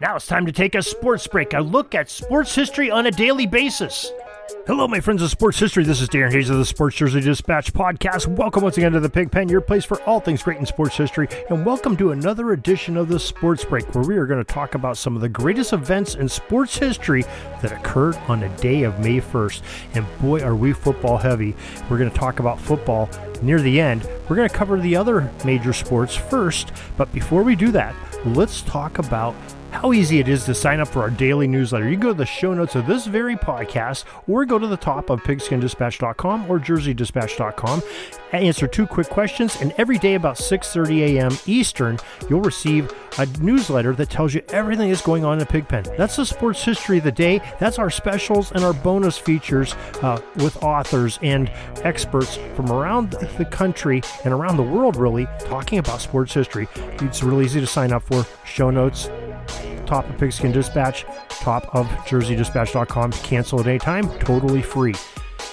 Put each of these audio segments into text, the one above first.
Now it's time to take a sports break, a look at sports history on a daily basis. Hello, my friends of sports history. This is Darren Hayes of the Sports Jersey Dispatch podcast. Welcome once again to the Pig Pen, your place for all things great in sports history, and welcome to another edition of the Sports Break, where we are going to talk about some of the greatest events in sports history that occurred on the day of May 1st. And boy, are we football heavy. We're going to talk about football near the end. We're going to cover the other major sports first, but before we do that, let's talk about how easy it is to sign up for our daily newsletter. You go to the show notes of this very podcast or go to the top of pigskindispatch.com or jerseydispatch.com, answer two quick questions, and every day about 6:30 a.m. Eastern, you'll receive a newsletter that tells you everything that's going on in the Pigpen. That's the sports history of the day. That's our specials and our bonus features uh, with authors and experts from around the country and around the world, really, talking about sports history. It's really easy to sign up for. Show notes, top of Pigskin Dispatch, top of JerseyDispatch.com. Cancel at any time, totally free.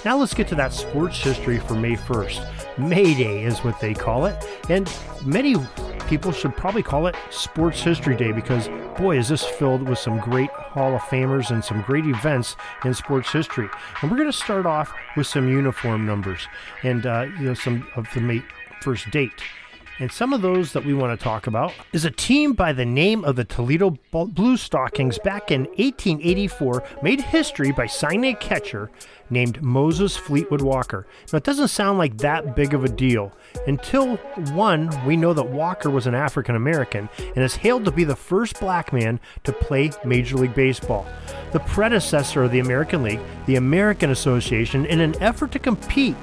Now let's get to that sports history for May 1st. May Day is what they call it, and many people should probably call it Sports History Day because, boy, is this filled with some great Hall of Famers and some great events in sports history. And we're going to start off with some uniform numbers and uh, you know some of the May 1st date. And some of those that we want to talk about is a team by the name of the Toledo Blue Stockings back in 1884 made history by signing a catcher named Moses Fleetwood Walker. Now, it doesn't sound like that big of a deal until one, we know that Walker was an African American and is hailed to be the first black man to play Major League Baseball. The predecessor of the American League, the American Association, in an effort to compete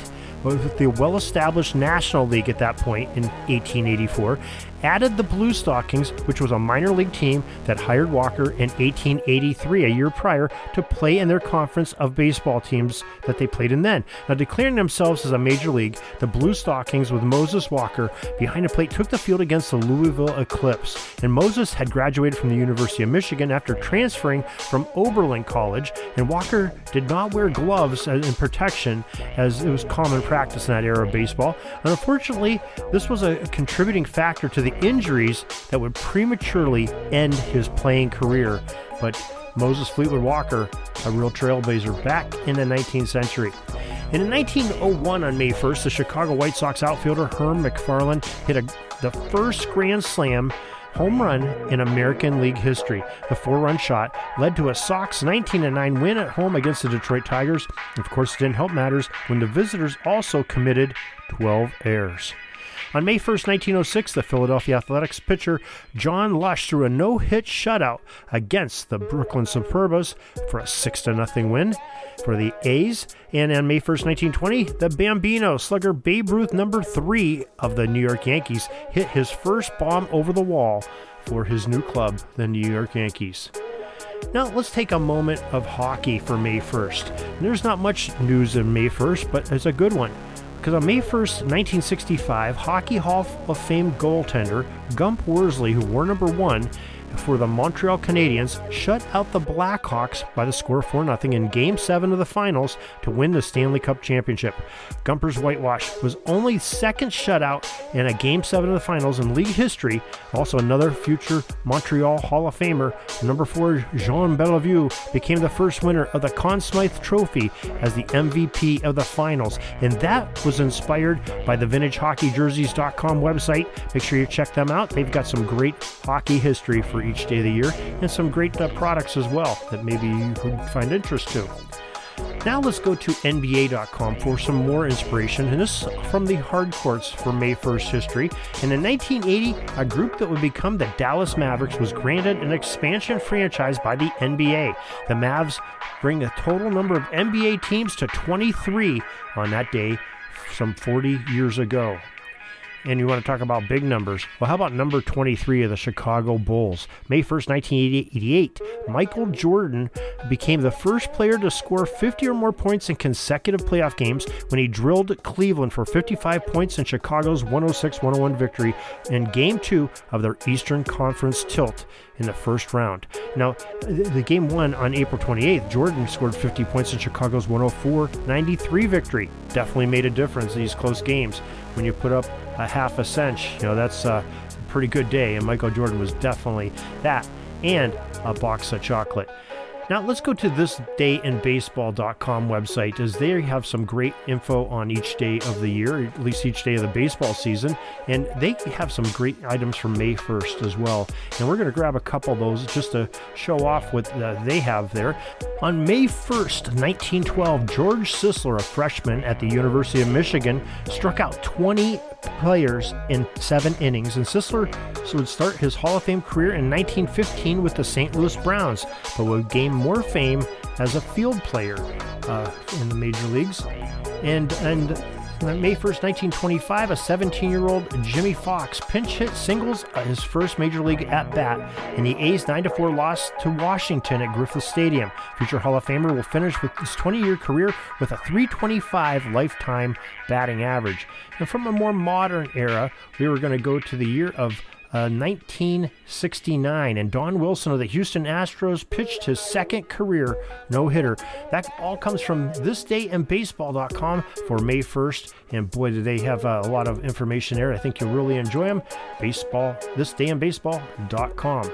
with the well established National League at that point in 1884, added the Blue Stockings, which was a minor league team that hired Walker in 1883, a year prior, to play in their conference of baseball teams that they played in then. Now, declaring themselves as a major league, the Blue Stockings, with Moses Walker behind the plate, took the field against the Louisville Eclipse. And Moses had graduated from the University of Michigan after transferring from Oberlin College, and Walker did not wear gloves in protection as it was common practice in that era of baseball. And unfortunately, this was a contributing factor to the the injuries that would prematurely end his playing career. But Moses Fleetwood Walker, a real trailblazer back in the 19th century. And in 1901, on May 1st, the Chicago White Sox outfielder Herm McFarland hit a, the first Grand Slam home run in American League history. The four run shot led to a Sox 19 9 win at home against the Detroit Tigers. Of course, it didn't help matters when the visitors also committed 12 errors. On May 1st, 1906, the Philadelphia Athletics pitcher John Lush threw a no hit shutout against the Brooklyn Superbas for a 6 0 win for the A's. And on May 1st, 1920, the Bambino slugger Babe Ruth, number three of the New York Yankees, hit his first bomb over the wall for his new club, the New York Yankees. Now, let's take a moment of hockey for May 1st. There's not much news in May 1st, but it's a good one. Because on May 1st, 1965, Hockey Hall of Fame goaltender Gump Worsley, who wore number one, for the Montreal Canadiens shut out the Blackhawks by the score 4 0 in Game 7 of the finals to win the Stanley Cup Championship. Gumper's whitewash was only second shutout in a Game 7 of the finals in league history. Also, another future Montreal Hall of Famer, number 4 Jean Beliveau, became the first winner of the Conn Smythe Trophy as the MVP of the finals. And that was inspired by the VintageHockeyJerseys.com website. Make sure you check them out. They've got some great hockey history for each day of the year and some great uh, products as well that maybe you would find interest to. Now let's go to NBA.com for some more inspiration, and this is from the hard courts for May 1st history. And in 1980, a group that would become the Dallas Mavericks was granted an expansion franchise by the NBA. The Mavs bring the total number of NBA teams to 23 on that day some 40 years ago and you want to talk about big numbers, well, how about number 23 of the Chicago Bulls? May 1st, 1988, Michael Jordan became the first player to score 50 or more points in consecutive playoff games when he drilled Cleveland for 55 points in Chicago's 106 101 victory in Game 2 of their Eastern Conference tilt in the first round. Now, the game one on April 28th, Jordan scored 50 points in Chicago's 104 93 victory. Definitely made a difference in these close games when you put up a half a cinch. You know, that's a pretty good day, and Michael Jordan was definitely that. and a box of chocolate. Now let's go to this dayinbaseball.com website as they have some great info on each day of the year, at least each day of the baseball season, and they have some great items from May 1st as well. And we're going to grab a couple of those just to show off what uh, they have there. On May 1st, 1912, George Sisler, a freshman at the University of Michigan, struck out 20 players in seven innings, and Sisler would start his Hall of Fame career in 1915 with the St. Louis Browns, but would gain more fame as a field player uh, in the major leagues. And and on May 1st, 1925, a 17 year old Jimmie Foxx pinch hit singles his first major league at bat in the A's 9 4 loss to Washington at Griffith Stadium. Future Hall of Famer will finish with his 20 year career with a 325 lifetime batting average. And from a more modern era, we were going to go to the year of uh, 1969, and Don Wilson of the Houston Astros pitched his second career no hitter. That all comes from thisdayinbaseball.com for May 1st. And boy, do they have uh, a lot of information there. I think you'll really enjoy them. Baseball, thisdayinbaseball.com.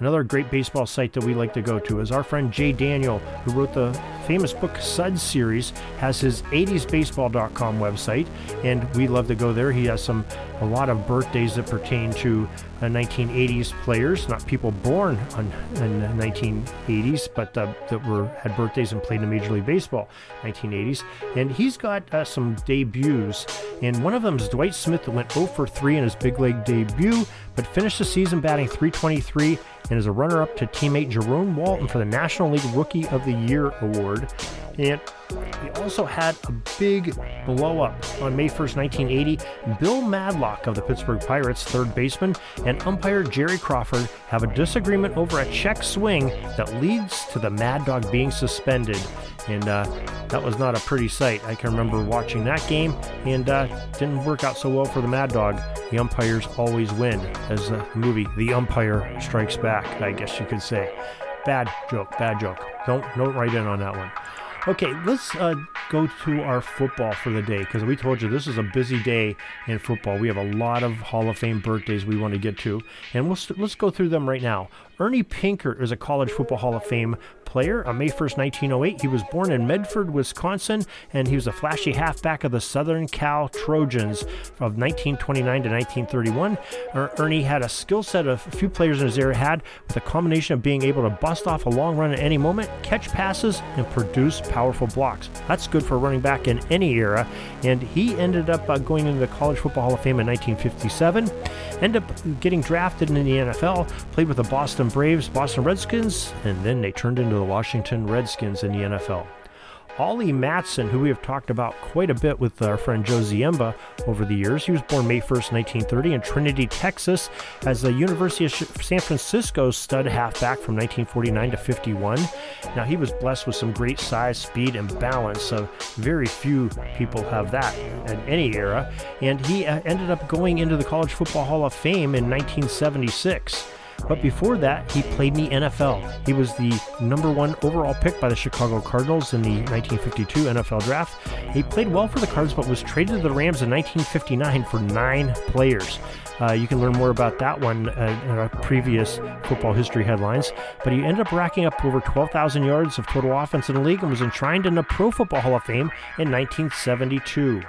Another great baseball site that we like to go to is our friend Jay Daniel, who wrote the famous book Suds series, has his 80sbaseball.com website, and we love to go there. He has some a lot of birthdays that pertain to uh, 1980s players, not people born on, in the 1980s, but uh, that were had birthdays and played in Major League Baseball 1980s. And he's got uh, some debuts, and one of them is Dwight Smith that went 0 for 3 in his big league debut, but finished the season batting 323 and is a runner up to teammate Jerome Walton for the National League Rookie of the Year award. And he also had a big blow up on May 1st, 1980. Bill Madlock of the Pittsburgh Pirates, third baseman, and umpire Jerry Crawford have a disagreement over a check swing that leads to the Mad Dog being suspended. And uh, that was not a pretty sight. I can remember watching that game, and uh, didn't work out so well for the Mad Dog. The umpires always win, as the movie The Umpire Strikes Back, I guess you could say. Bad joke, bad joke. Don't don't write in on that one. Okay, let's uh, go to our football for the day because we told you this is a busy day in football. We have a lot of Hall of Fame birthdays we want to get to, and we'll, let's go through them right now. Ernie Pinckert is a College Football Hall of Fame player. On May 1st, 1908, he was born in Medford, Wisconsin, and he was a flashy halfback of the Southern Cal Trojans of 1929 to 1931. Er, Ernie had a skill set of few players in his era had, with a combination of being able to bust off a long run at any moment, catch passes, and produce powerful blocks. That's good for running back in any era, and he ended up uh, going into the College Football Hall of Fame in 1957, ended up getting drafted in the NFL, played with the Boston Braves, Boston Redskins, and then they turned into the Washington Redskins in the NFL. Ollie Matson, who we have talked about quite a bit with our friend Joe Ziemba over the years. He was born May 1st, 1930 in Trinity, Texas, as a University of San Francisco stud halfback from 1949 to 51. Now, he was blessed with some great size, speed, and balance, so very few people have that in any era. And he uh, ended up going into the College Football Hall of Fame in 1976. But before that, he played in the NFL. He was the number one overall pick by the Chicago Cardinals in the 1952 NFL draft. He played well for the Cards, but was traded to the Rams in 1959 for nine players. Uh, you can learn more about that one uh, in our previous football history headlines. But he ended up racking up over 12,000 yards of total offense in the league and was enshrined in the Pro Football Hall of Fame in 1972.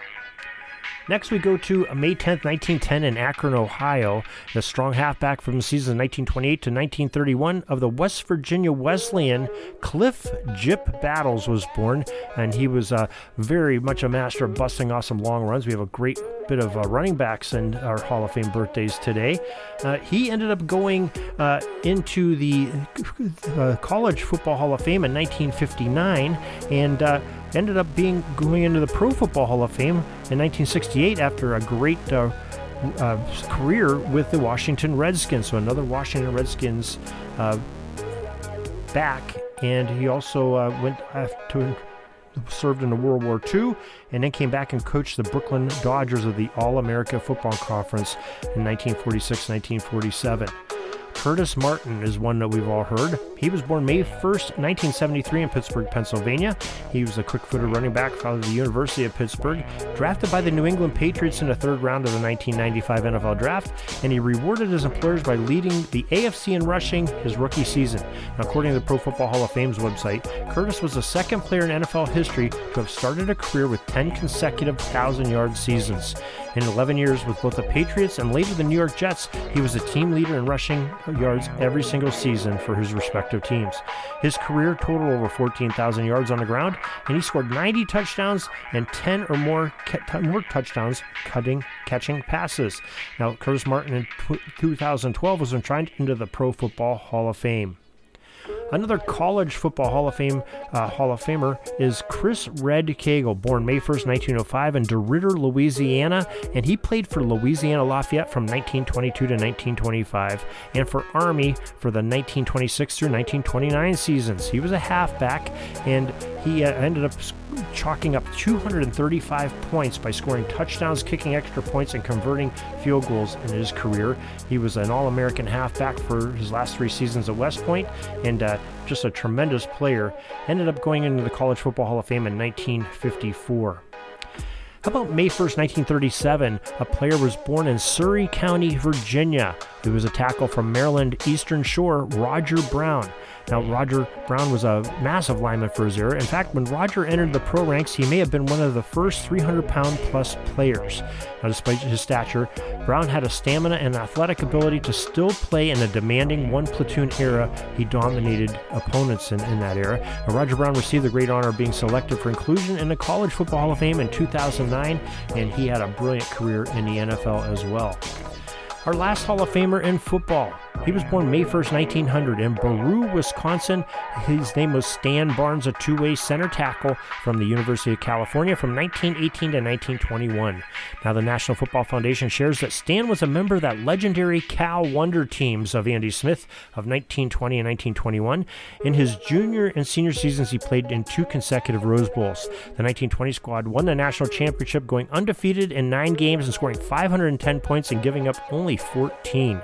Next, we go to May 10th, 1910, in Akron, Ohio. The strong halfback from the season 1928 to 1931 of the West Virginia Wesleyan, Cliff Gyp Battles, was born, and he was uh, very much a master of busting off some long runs. We have a great bit of uh, running backs in our Hall of Fame birthdays today. Uh, he ended up going uh, into the uh, College Football Hall of Fame in 1959 and uh, ended up being going into the Pro Football Hall of Fame in 1968 after a great uh, uh, career with the Washington Redskins. So another Washington Redskins uh, back, and he also uh, went to served in the World War II, and then came back and coached the Brooklyn Dodgers of the All America Football Conference in 1946 1947. Curtis Martin is one that we've all heard. He was born May 1st, 1973, in Pittsburgh, Pennsylvania. He was a quick footed running back from the University of Pittsburgh, drafted by the New England Patriots in the third round of the 1995 NFL Draft, and he rewarded his employers by leading the AFC in rushing his rookie season. Now, according to the Pro Football Hall of Fame's website, Curtis was the second player in NFL history to have started a career with 10 consecutive 1,000 yard seasons. In 11 years with both the Patriots and later the New York Jets, he was a team leader in rushing yards every single season for his respective teams. His career totaled over 14,000 yards on the ground, and he scored 90 touchdowns and 10 or more, more touchdowns cutting, catching passes. Now, Curtis Martin in 2012 was enshrined into the Pro Football Hall of Fame. Another college football Hall of Fame uh, Hall of Famer is Chris Red Cagle, born May 1st, 1905, in DeRidder, Louisiana, and he played for Louisiana Lafayette from 1922 to 1925, and for Army for the 1926 through 1929 seasons. He was a halfback, and he uh, ended up chalking up 235 points by scoring touchdowns, kicking extra points, and converting field goals in his career. He was an All American halfback for his last three seasons at West Point and uh, just a tremendous player. Ended up going into the College Football Hall of Fame in 1954. How about May 1st, 1937? A player was born in Surry County, Virginia. He was a tackle from Maryland Eastern Shore, Roger Brown. Now, Roger Brown was a massive lineman for his era. In fact, when Roger entered the pro ranks, he may have been one of the first 300 pound plus players. Now, despite his stature, Brown had a stamina and athletic ability to still play in a demanding one platoon era. He dominated opponents in, in that era. Now, Roger Brown received the great honor of being selected for inclusion in the College Football Hall of Fame in 2009, and he had a brilliant career in the NFL as well. Our last Hall of Famer in football he was born May 1st, 1900, in Beroe, Wisconsin. His name was Stan Barnes, a two way center tackle from the University of California from 1918 to 1921. Now, the National Football Foundation shares that Stan was a member of that legendary Cal Wonder teams of Andy Smith of 1920 and 1921. In his junior and senior seasons, he played in two consecutive Rose Bowls. The 1920 squad won the national championship, going undefeated in nine games and scoring 510 points and giving up only 14.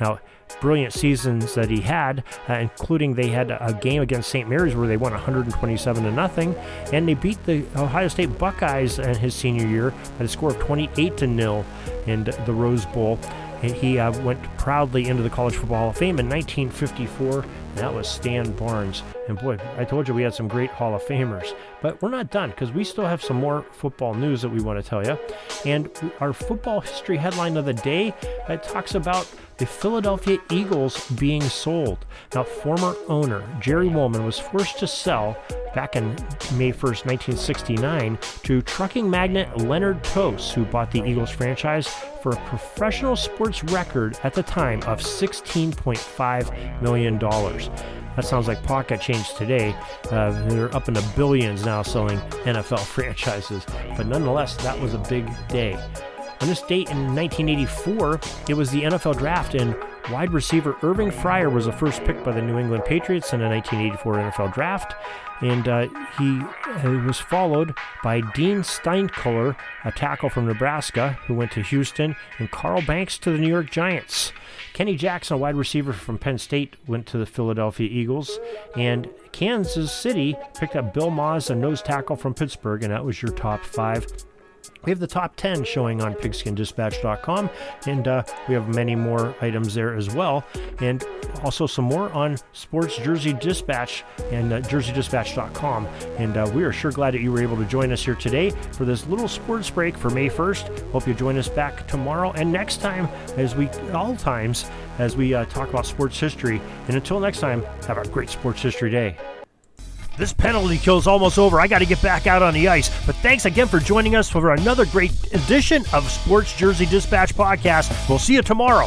Now, brilliant seasons that he had, uh, including they had a game against St. Mary's where they won 127 to nothing, and they beat the Ohio State Buckeyes in his senior year at a score of 28 to nil in the Rose Bowl. And he uh, went proudly into the College Football Hall of Fame in 1954 that was Stan Barnes. And boy, I told you we had some great Hall of Famers. But we're not done because we still have some more football news that we want to tell you. And our football history headline of the day that talks about the Philadelphia Eagles being sold. Now, former owner Jerry Wolman was forced to sell back in May 1st, 1969, to trucking magnate Leonard Tose, who bought the Eagles franchise for a professional sports record at the time of $16.5 million. That sounds like pocket change today. Uh, they're up in the billions now selling NFL franchises. But nonetheless, that was a big day. On this date in 1984, it was the NFL draft, and wide receiver Irving Fryar was the first pick by the New England Patriots in the 1984 NFL draft. And uh, he uh, was followed by Dean Steinkuhler, a tackle from Nebraska, who went to Houston, and Carl Banks to the New York Giants. Kenny Jackson, a wide receiver from Penn State, went to the Philadelphia Eagles. And Kansas City picked up Bill Maas, a nose tackle from Pittsburgh, and that was your top five. We have the top 10 showing on pigskindispatch.com, and uh, we have many more items there as well. And also some more on Sports Jersey Dispatch and uh, jerseydispatch.com. And uh, we are sure glad that you were able to join us here today for this little sports break for May 1st. Hope you join us back tomorrow and next time, as we all times, as we uh, talk about sports history. And until next time, have a great sports history day. This penalty kill is almost over. I got to get back out on the ice. But thanks again for joining us for another great edition of Sports Jersey Dispatch Podcast. We'll see you tomorrow.